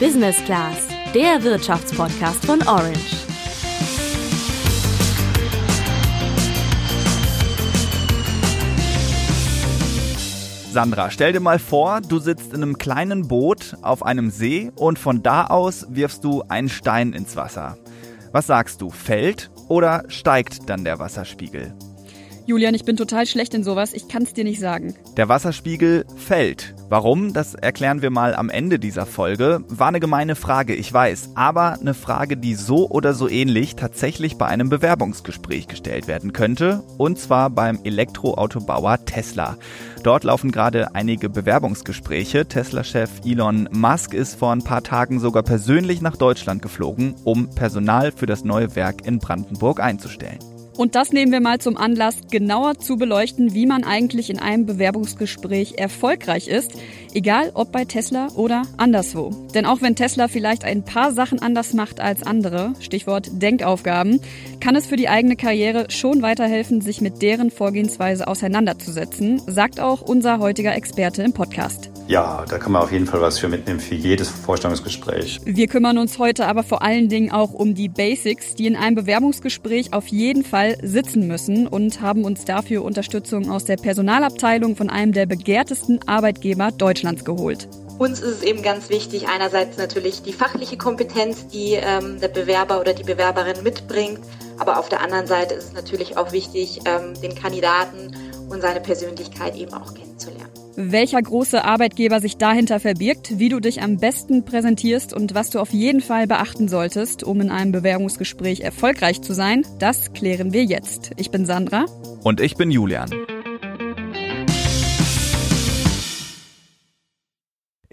Business Class, der Wirtschaftspodcast von Orange. Sandra, stell dir mal vor, du sitzt in einem kleinen Boot auf einem See und von da aus wirfst du einen Stein ins Wasser. Was sagst du, fällt oder steigt dann der Wasserspiegel? Julian, ich bin total schlecht in sowas. Ich kann es dir nicht sagen. Der Wasserspiegel fällt. Warum? Das erklären wir mal am Ende dieser Folge. War eine gemeine Frage, ich weiß. Aber eine Frage, die so oder so ähnlich tatsächlich bei einem Bewerbungsgespräch gestellt werden könnte. Und zwar beim Elektroautobauer Tesla. Dort laufen gerade einige Bewerbungsgespräche. Tesla-Chef Elon Musk ist vor ein paar Tagen sogar persönlich nach Deutschland geflogen, um Personal für das neue Werk in Brandenburg einzustellen. Und das nehmen wir mal zum Anlass, genauer zu beleuchten, wie man eigentlich in einem Bewerbungsgespräch erfolgreich ist, egal ob bei Tesla oder anderswo. Denn auch wenn Tesla vielleicht ein paar Sachen anders macht als andere, Stichwort Denkaufgaben, kann es für die eigene Karriere schon weiterhelfen, sich mit deren Vorgehensweise auseinanderzusetzen, sagt auch unser heutiger Experte im Podcast. Ja, da kann man auf jeden Fall was für mitnehmen für jedes Vorstellungsgespräch. Wir kümmern uns heute aber vor allen Dingen auch um die Basics, die in einem Bewerbungsgespräch auf jeden Fall sitzen müssen und haben uns dafür Unterstützung aus der Personalabteilung von einem der begehrtesten Arbeitgeber Deutschlands geholt. Uns ist es eben ganz wichtig, einerseits natürlich die fachliche Kompetenz, die ähm, der Bewerber oder die Bewerberin mitbringt, aber auf der anderen Seite ist es natürlich auch wichtig, ähm, den Kandidaten und seine Persönlichkeit eben auch kennenzulernen welcher große Arbeitgeber sich dahinter verbirgt, wie du dich am besten präsentierst und was du auf jeden Fall beachten solltest, um in einem Bewerbungsgespräch erfolgreich zu sein, das klären wir jetzt. Ich bin Sandra. Und ich bin Julian.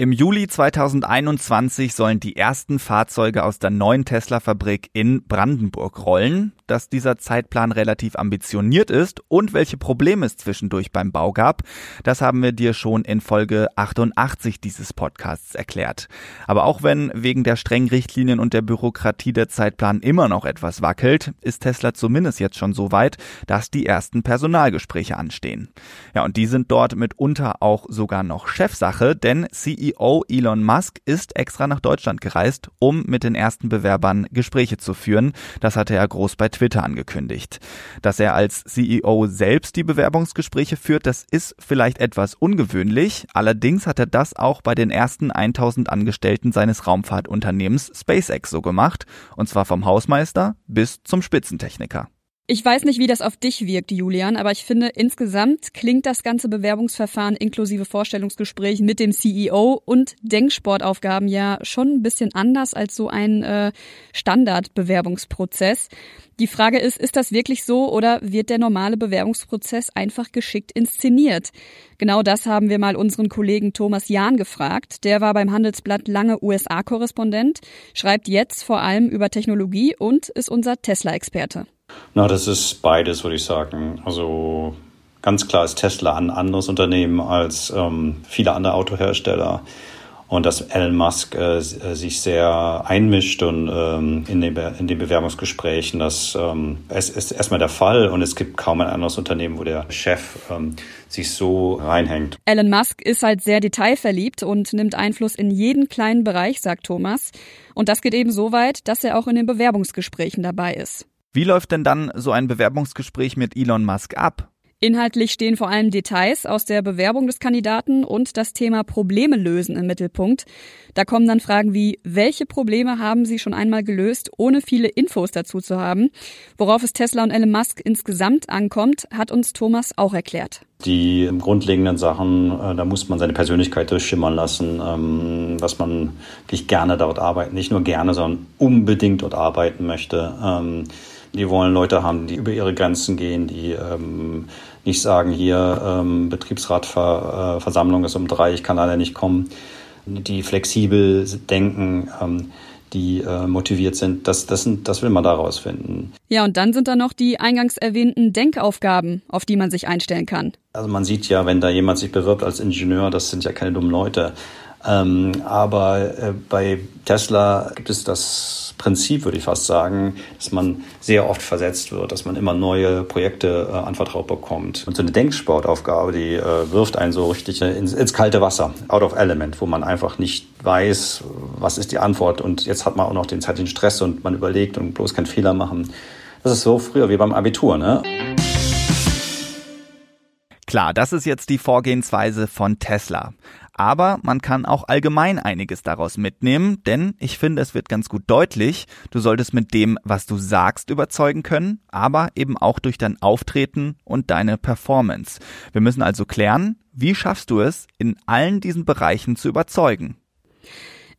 Im Juli 2021 sollen die ersten Fahrzeuge aus der neuen Tesla-Fabrik in Brandenburg rollen. Dass dieser Zeitplan relativ ambitioniert ist und welche Probleme es zwischendurch beim Bau gab, das haben wir dir schon in Folge 88 dieses Podcasts erklärt. Aber auch wenn wegen der strengen Richtlinien und der Bürokratie der Zeitplan immer noch etwas wackelt, ist Tesla zumindest jetzt schon so weit, dass die ersten Personalgespräche anstehen. Ja, und die sind dort mitunter auch sogar noch Chefsache, denn CEO CEO Elon Musk ist extra nach Deutschland gereist, um mit den ersten Bewerbern Gespräche zu führen. Das hatte er groß bei Twitter angekündigt. Dass er als CEO selbst die Bewerbungsgespräche führt, das ist vielleicht etwas ungewöhnlich. Allerdings hat er das auch bei den ersten 1000 Angestellten seines Raumfahrtunternehmens SpaceX so gemacht. Und zwar vom Hausmeister bis zum Spitzentechniker. Ich weiß nicht, wie das auf dich wirkt, Julian, aber ich finde, insgesamt klingt das ganze Bewerbungsverfahren inklusive Vorstellungsgespräch mit dem CEO und Denksportaufgaben ja schon ein bisschen anders als so ein äh, Standardbewerbungsprozess. Die Frage ist, ist das wirklich so oder wird der normale Bewerbungsprozess einfach geschickt inszeniert? Genau das haben wir mal unseren Kollegen Thomas Jahn gefragt. Der war beim Handelsblatt lange USA-Korrespondent, schreibt jetzt vor allem über Technologie und ist unser Tesla-Experte. Na, das ist beides, würde ich sagen. Also ganz klar ist Tesla ein anderes Unternehmen als ähm, viele andere Autohersteller. Und dass Elon Musk äh, äh sich sehr einmischt und ähm, in, den in den Bewerbungsgesprächen, das ähm, es ist erstmal der Fall und es gibt kaum ein anderes Unternehmen, wo der Chef ähm, sich so reinhängt. Elon Musk ist halt sehr detailverliebt und nimmt Einfluss in jeden kleinen Bereich, sagt Thomas. Und das geht eben so weit, dass er auch in den Bewerbungsgesprächen dabei ist. Wie läuft denn dann so ein Bewerbungsgespräch mit Elon Musk ab? Inhaltlich stehen vor allem Details aus der Bewerbung des Kandidaten und das Thema Probleme lösen im Mittelpunkt. Da kommen dann Fragen wie, welche Probleme haben Sie schon einmal gelöst, ohne viele Infos dazu zu haben? Worauf es Tesla und Elon Musk insgesamt ankommt, hat uns Thomas auch erklärt. Die grundlegenden Sachen, äh, da muss man seine Persönlichkeit durchschimmern lassen, ähm, dass man wirklich gerne dort arbeiten, nicht nur gerne, sondern unbedingt dort arbeiten möchte ähm, die wollen Leute haben, die über ihre Grenzen gehen, die ähm, nicht sagen, hier ähm, Betriebsratversammlung ist um drei, ich kann leider nicht kommen, die flexibel denken, ähm, die äh, motiviert sind. Das, das, sind, das will man daraus finden. Ja, und dann sind da noch die eingangs erwähnten Denkaufgaben, auf die man sich einstellen kann. Also man sieht ja, wenn da jemand sich bewirbt als Ingenieur, das sind ja keine dummen Leute. Ähm, aber äh, bei Tesla gibt es das Prinzip, würde ich fast sagen, dass man sehr oft versetzt wird, dass man immer neue Projekte äh, anvertraut bekommt. Und so eine Denksportaufgabe, die äh, wirft einen so richtig ins, ins, kalte Wasser, out of element, wo man einfach nicht weiß, was ist die Antwort? Und jetzt hat man auch noch den zeitlichen Stress und man überlegt und bloß keinen Fehler machen. Das ist so früher wie beim Abitur, ne? Klar, das ist jetzt die Vorgehensweise von Tesla. Aber man kann auch allgemein einiges daraus mitnehmen, denn ich finde, es wird ganz gut deutlich, du solltest mit dem, was du sagst, überzeugen können, aber eben auch durch dein Auftreten und deine Performance. Wir müssen also klären, wie schaffst du es, in allen diesen Bereichen zu überzeugen?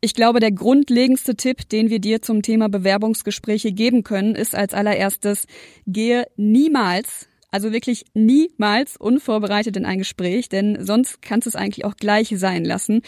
Ich glaube, der grundlegendste Tipp, den wir dir zum Thema Bewerbungsgespräche geben können, ist als allererstes, gehe niemals also wirklich niemals unvorbereitet in ein Gespräch, denn sonst kannst du es eigentlich auch gleich sein lassen.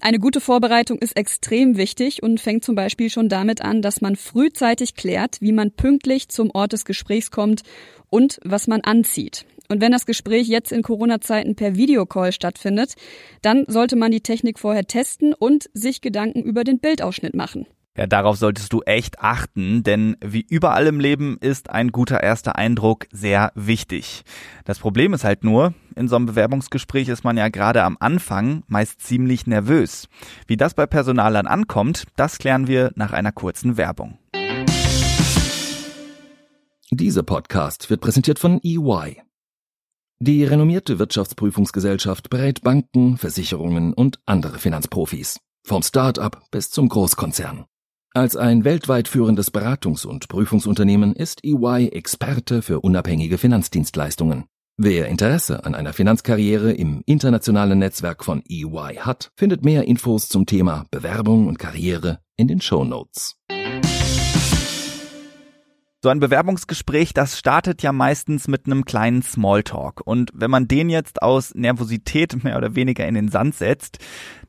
Eine gute Vorbereitung ist extrem wichtig und fängt zum Beispiel schon damit an, dass man frühzeitig klärt, wie man pünktlich zum Ort des Gesprächs kommt und was man anzieht. Und wenn das Gespräch jetzt in Corona-Zeiten per Videocall stattfindet, dann sollte man die Technik vorher testen und sich Gedanken über den Bildausschnitt machen. Ja, darauf solltest du echt achten, denn wie überall im Leben ist ein guter erster Eindruck sehr wichtig. Das Problem ist halt nur, in so einem Bewerbungsgespräch ist man ja gerade am Anfang meist ziemlich nervös. Wie das bei Personalern ankommt, das klären wir nach einer kurzen Werbung. Dieser Podcast wird präsentiert von EY. Die renommierte Wirtschaftsprüfungsgesellschaft berät Banken, Versicherungen und andere Finanzprofis. Vom Start-up bis zum Großkonzern. Als ein weltweit führendes Beratungs- und Prüfungsunternehmen ist EY Experte für unabhängige Finanzdienstleistungen. Wer Interesse an einer Finanzkarriere im internationalen Netzwerk von EY hat, findet mehr Infos zum Thema Bewerbung und Karriere in den Show Notes. So ein Bewerbungsgespräch, das startet ja meistens mit einem kleinen Smalltalk. Und wenn man den jetzt aus Nervosität mehr oder weniger in den Sand setzt,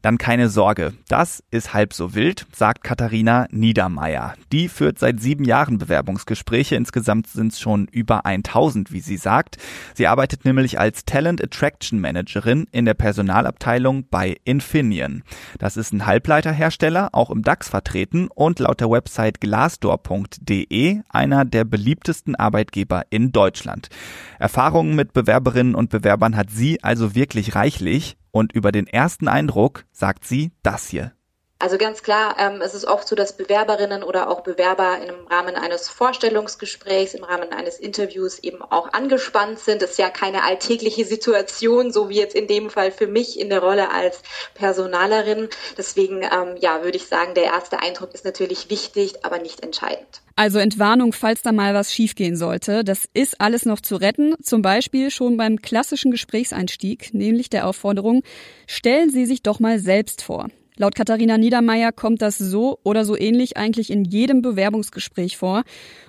dann keine Sorge. Das ist halb so wild, sagt Katharina Niedermeyer. Die führt seit sieben Jahren Bewerbungsgespräche. Insgesamt sind es schon über 1000, wie sie sagt. Sie arbeitet nämlich als Talent Attraction Managerin in der Personalabteilung bei Infineon. Das ist ein Halbleiterhersteller, auch im DAX vertreten und laut der Website glassdoor.de einer der beliebtesten Arbeitgeber in Deutschland. Erfahrungen mit Bewerberinnen und Bewerbern hat sie also wirklich reichlich. Und über den ersten Eindruck sagt sie das hier. Also ganz klar, ähm, es ist oft so, dass Bewerberinnen oder auch Bewerber im Rahmen eines Vorstellungsgesprächs, im Rahmen eines Interviews eben auch angespannt sind. Das ist ja keine alltägliche Situation, so wie jetzt in dem Fall für mich in der Rolle als Personalerin. Deswegen, ähm, ja, würde ich sagen, der erste Eindruck ist natürlich wichtig, aber nicht entscheidend. Also Entwarnung, falls da mal was schiefgehen sollte. Das ist alles noch zu retten. Zum Beispiel schon beim klassischen Gesprächseinstieg, nämlich der Aufforderung, stellen Sie sich doch mal selbst vor. Laut Katharina Niedermeyer kommt das so oder so ähnlich eigentlich in jedem Bewerbungsgespräch vor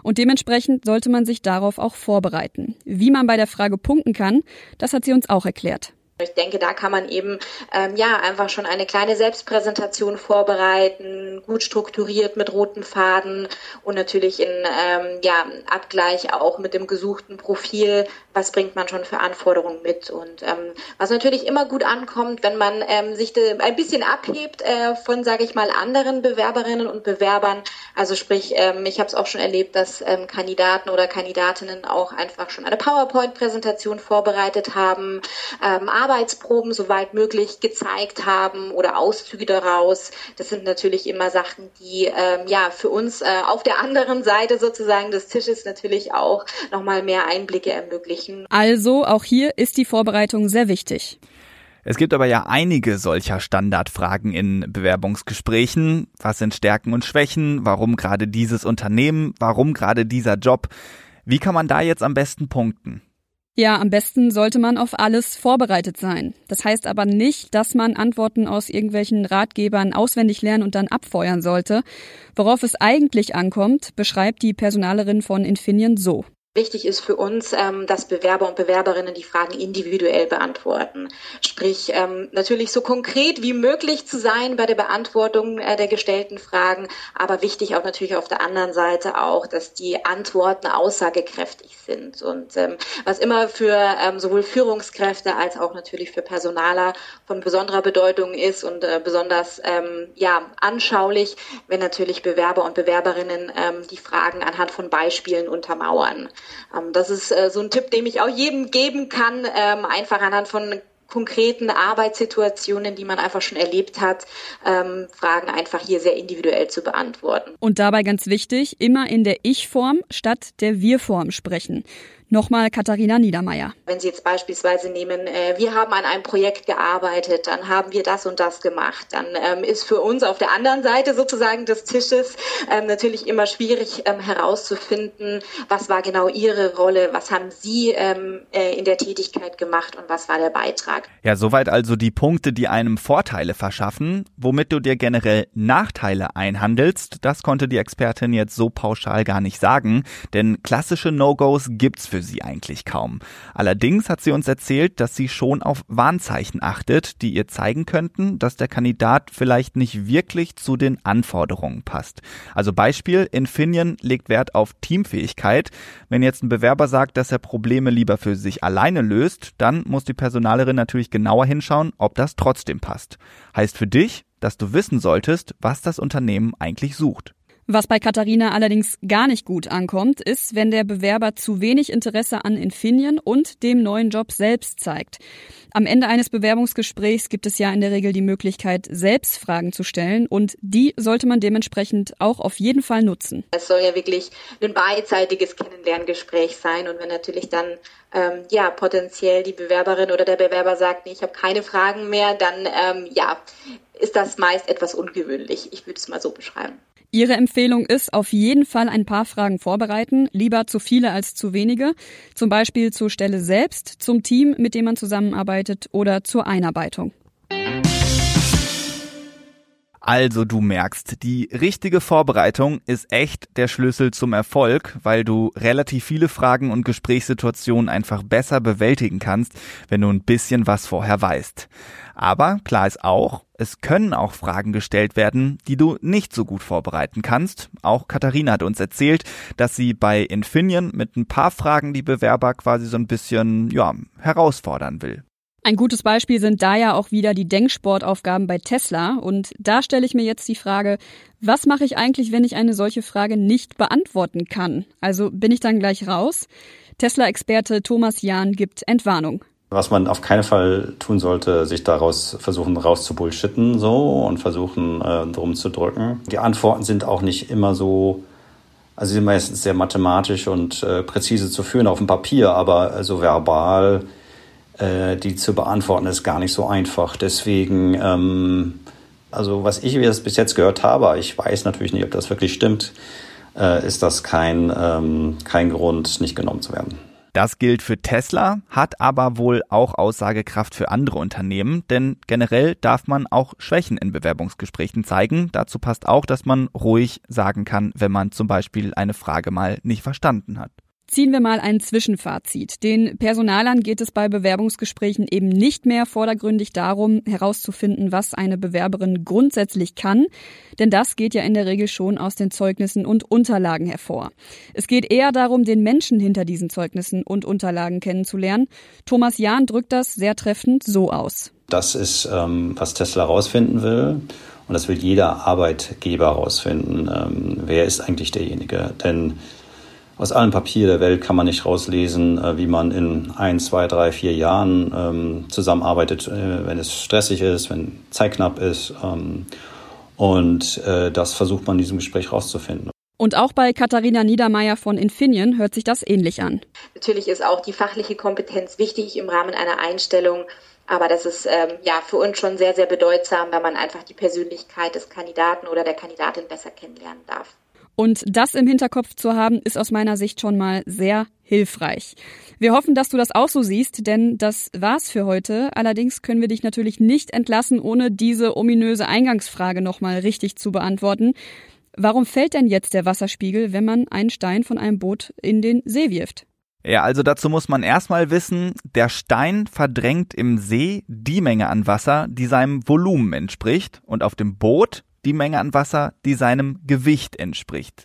und dementsprechend sollte man sich darauf auch vorbereiten. Wie man bei der Frage punkten kann, das hat sie uns auch erklärt. Ich denke, da kann man eben ähm, ja einfach schon eine kleine Selbstpräsentation vorbereiten, gut strukturiert mit roten Faden und natürlich in ähm, ja, Abgleich auch mit dem gesuchten Profil, was bringt man schon für Anforderungen mit. Und ähm, was natürlich immer gut ankommt, wenn man ähm, sich ein bisschen abhebt äh, von, sage ich mal, anderen Bewerberinnen und Bewerbern. Also sprich, ähm, ich habe es auch schon erlebt, dass ähm, Kandidaten oder Kandidatinnen auch einfach schon eine PowerPoint-Präsentation vorbereitet haben, Arbeitsproben soweit möglich gezeigt haben oder Auszüge daraus. Das sind natürlich immer Sachen, die ähm, ja für uns äh, auf der anderen Seite sozusagen des Tisches natürlich auch nochmal mehr Einblicke ermöglichen. Also auch hier ist die Vorbereitung sehr wichtig. Es gibt aber ja einige solcher Standardfragen in Bewerbungsgesprächen. Was sind Stärken und Schwächen? Warum gerade dieses Unternehmen? Warum gerade dieser Job? Wie kann man da jetzt am besten punkten? Ja, am besten sollte man auf alles vorbereitet sein. Das heißt aber nicht, dass man Antworten aus irgendwelchen Ratgebern auswendig lernen und dann abfeuern sollte. Worauf es eigentlich ankommt, beschreibt die Personalerin von Infineon so. Wichtig ist für uns, ähm, dass Bewerber und Bewerberinnen die Fragen individuell beantworten. Sprich, ähm, natürlich so konkret wie möglich zu sein bei der Beantwortung äh, der gestellten Fragen, aber wichtig auch natürlich auf der anderen Seite auch, dass die Antworten aussagekräftig sind. Und ähm, was immer für sowohl Führungskräfte als auch natürlich für Personaler von besonderer Bedeutung ist und äh, besonders ja anschaulich, wenn natürlich Bewerber und Bewerberinnen die Fragen anhand von Beispielen untermauern. Ähm, das ist äh, so ein Tipp, den ich auch jedem geben kann, ähm, einfach anhand von konkreten Arbeitssituationen, die man einfach schon erlebt hat, ähm, Fragen einfach hier sehr individuell zu beantworten. Und dabei ganz wichtig, immer in der Ich-Form statt der Wir-Form sprechen. Nochmal Katharina Niedermeyer. Wenn Sie jetzt beispielsweise nehmen, äh, wir haben an einem Projekt gearbeitet, dann haben wir das und das gemacht, dann ähm, ist für uns auf der anderen Seite sozusagen des Tisches ähm, natürlich immer schwierig ähm, herauszufinden, was war genau Ihre Rolle, was haben Sie ähm, äh, in der Tätigkeit gemacht und was war der Beitrag. Ja, soweit also die Punkte, die einem Vorteile verschaffen. Womit du dir generell Nachteile einhandelst, das konnte die Expertin jetzt so pauschal gar nicht sagen, denn klassische No-Gos gibt's für sie eigentlich kaum. Allerdings hat sie uns erzählt, dass sie schon auf Warnzeichen achtet, die ihr zeigen könnten, dass der Kandidat vielleicht nicht wirklich zu den Anforderungen passt. Also Beispiel, Infineon legt Wert auf Teamfähigkeit. Wenn jetzt ein Bewerber sagt, dass er Probleme lieber für sich alleine löst, dann muss die Personalerin natürlich genauer hinschauen, ob das trotzdem passt. Heißt für dich, dass du wissen solltest, was das Unternehmen eigentlich sucht. Was bei Katharina allerdings gar nicht gut ankommt, ist, wenn der Bewerber zu wenig Interesse an Infineon und dem neuen Job selbst zeigt. Am Ende eines Bewerbungsgesprächs gibt es ja in der Regel die Möglichkeit, selbst Fragen zu stellen und die sollte man dementsprechend auch auf jeden Fall nutzen. Es soll ja wirklich ein beidseitiges Kennenlerngespräch sein und wenn natürlich dann ähm, ja potenziell die Bewerberin oder der Bewerber sagt, nee, ich habe keine Fragen mehr, dann ähm, ja ist das meist etwas ungewöhnlich. Ich würde es mal so beschreiben. Ihre Empfehlung ist auf jeden Fall ein paar Fragen vorbereiten, lieber zu viele als zu wenige, zum Beispiel zur Stelle selbst, zum Team, mit dem man zusammenarbeitet oder zur Einarbeitung. Also du merkst, die richtige Vorbereitung ist echt der Schlüssel zum Erfolg, weil du relativ viele Fragen und Gesprächssituationen einfach besser bewältigen kannst, wenn du ein bisschen was vorher weißt. Aber klar ist auch, es können auch Fragen gestellt werden, die du nicht so gut vorbereiten kannst. Auch Katharina hat uns erzählt, dass sie bei Infineon mit ein paar Fragen die Bewerber quasi so ein bisschen, ja, herausfordern will. Ein gutes Beispiel sind da ja auch wieder die Denksportaufgaben bei Tesla. Und da stelle ich mir jetzt die Frage, was mache ich eigentlich, wenn ich eine solche Frage nicht beantworten kann? Also bin ich dann gleich raus? Tesla-Experte Thomas Jahn gibt Entwarnung. Was man auf keinen Fall tun sollte, sich daraus versuchen rauszubullshitten so und versuchen äh, drum zu drücken. Die Antworten sind auch nicht immer so, also sie sind meistens sehr mathematisch und äh, präzise zu führen auf dem Papier, aber so also verbal äh, die zu beantworten ist gar nicht so einfach. Deswegen, ähm, also was ich bis jetzt gehört habe, ich weiß natürlich nicht, ob das wirklich stimmt, äh, ist das kein, ähm, kein Grund, nicht genommen zu werden. Das gilt für Tesla, hat aber wohl auch Aussagekraft für andere Unternehmen, denn generell darf man auch Schwächen in Bewerbungsgesprächen zeigen. Dazu passt auch, dass man ruhig sagen kann, wenn man zum Beispiel eine Frage mal nicht verstanden hat. Ziehen wir mal ein Zwischenfazit. Den Personalern geht es bei Bewerbungsgesprächen eben nicht mehr vordergründig darum, herauszufinden, was eine Bewerberin grundsätzlich kann, denn das geht ja in der Regel schon aus den Zeugnissen und Unterlagen hervor. Es geht eher darum, den Menschen hinter diesen Zeugnissen und Unterlagen kennenzulernen. Thomas Jahn drückt das sehr treffend so aus. Das ist, ähm, was Tesla herausfinden will. Und das will jeder Arbeitgeber herausfinden. Ähm, wer ist eigentlich derjenige? Denn aus allem Papier der Welt kann man nicht rauslesen, äh, wie man in ein, zwei, drei, vier Jahren ähm, zusammenarbeitet, äh, wenn es stressig ist, wenn Zeit knapp ist. Ähm, und äh, das versucht man in diesem Gespräch rauszufinden. Und auch bei Katharina Niedermeyer von Infineon hört sich das ähnlich an. Natürlich ist auch die fachliche Kompetenz wichtig im Rahmen einer Einstellung. Aber das ist ähm, ja für uns schon sehr, sehr bedeutsam, wenn man einfach die Persönlichkeit des Kandidaten oder der Kandidatin besser kennenlernen darf. Und das im Hinterkopf zu haben, ist aus meiner Sicht schon mal sehr hilfreich. Wir hoffen, dass du das auch so siehst, denn das war's für heute. Allerdings können wir dich natürlich nicht entlassen, ohne diese ominöse Eingangsfrage nochmal richtig zu beantworten. Warum fällt denn jetzt der Wasserspiegel, wenn man einen Stein von einem Boot in den See wirft? Ja, also dazu muss man erstmal wissen, der Stein verdrängt im See die Menge an Wasser, die seinem Volumen entspricht und auf dem Boot die Menge an Wasser, die seinem Gewicht entspricht.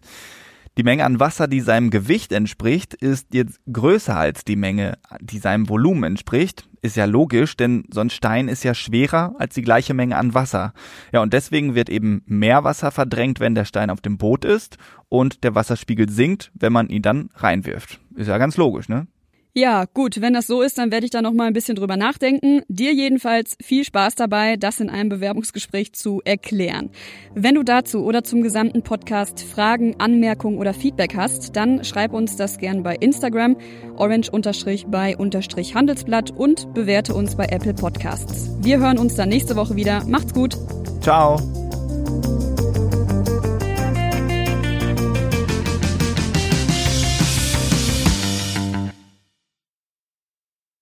Die Menge an Wasser, die seinem Gewicht entspricht, ist jetzt größer als die Menge, die seinem Volumen entspricht. Ist ja logisch, denn so ein Stein ist ja schwerer als die gleiche Menge an Wasser. Ja, und deswegen wird eben mehr Wasser verdrängt, wenn der Stein auf dem Boot ist und der Wasserspiegel sinkt, wenn man ihn dann reinwirft. Ist ja ganz logisch, ne? Ja, gut, wenn das so ist, dann werde ich da noch mal ein bisschen drüber nachdenken. Dir jedenfalls viel Spaß dabei, das in einem Bewerbungsgespräch zu erklären. Wenn du dazu oder zum gesamten Podcast Fragen, Anmerkungen oder Feedback hast, dann schreib uns das gern bei Instagram orange-bei-handelsblatt und bewerte uns bei Apple Podcasts. Wir hören uns dann nächste Woche wieder. Macht's gut. Ciao.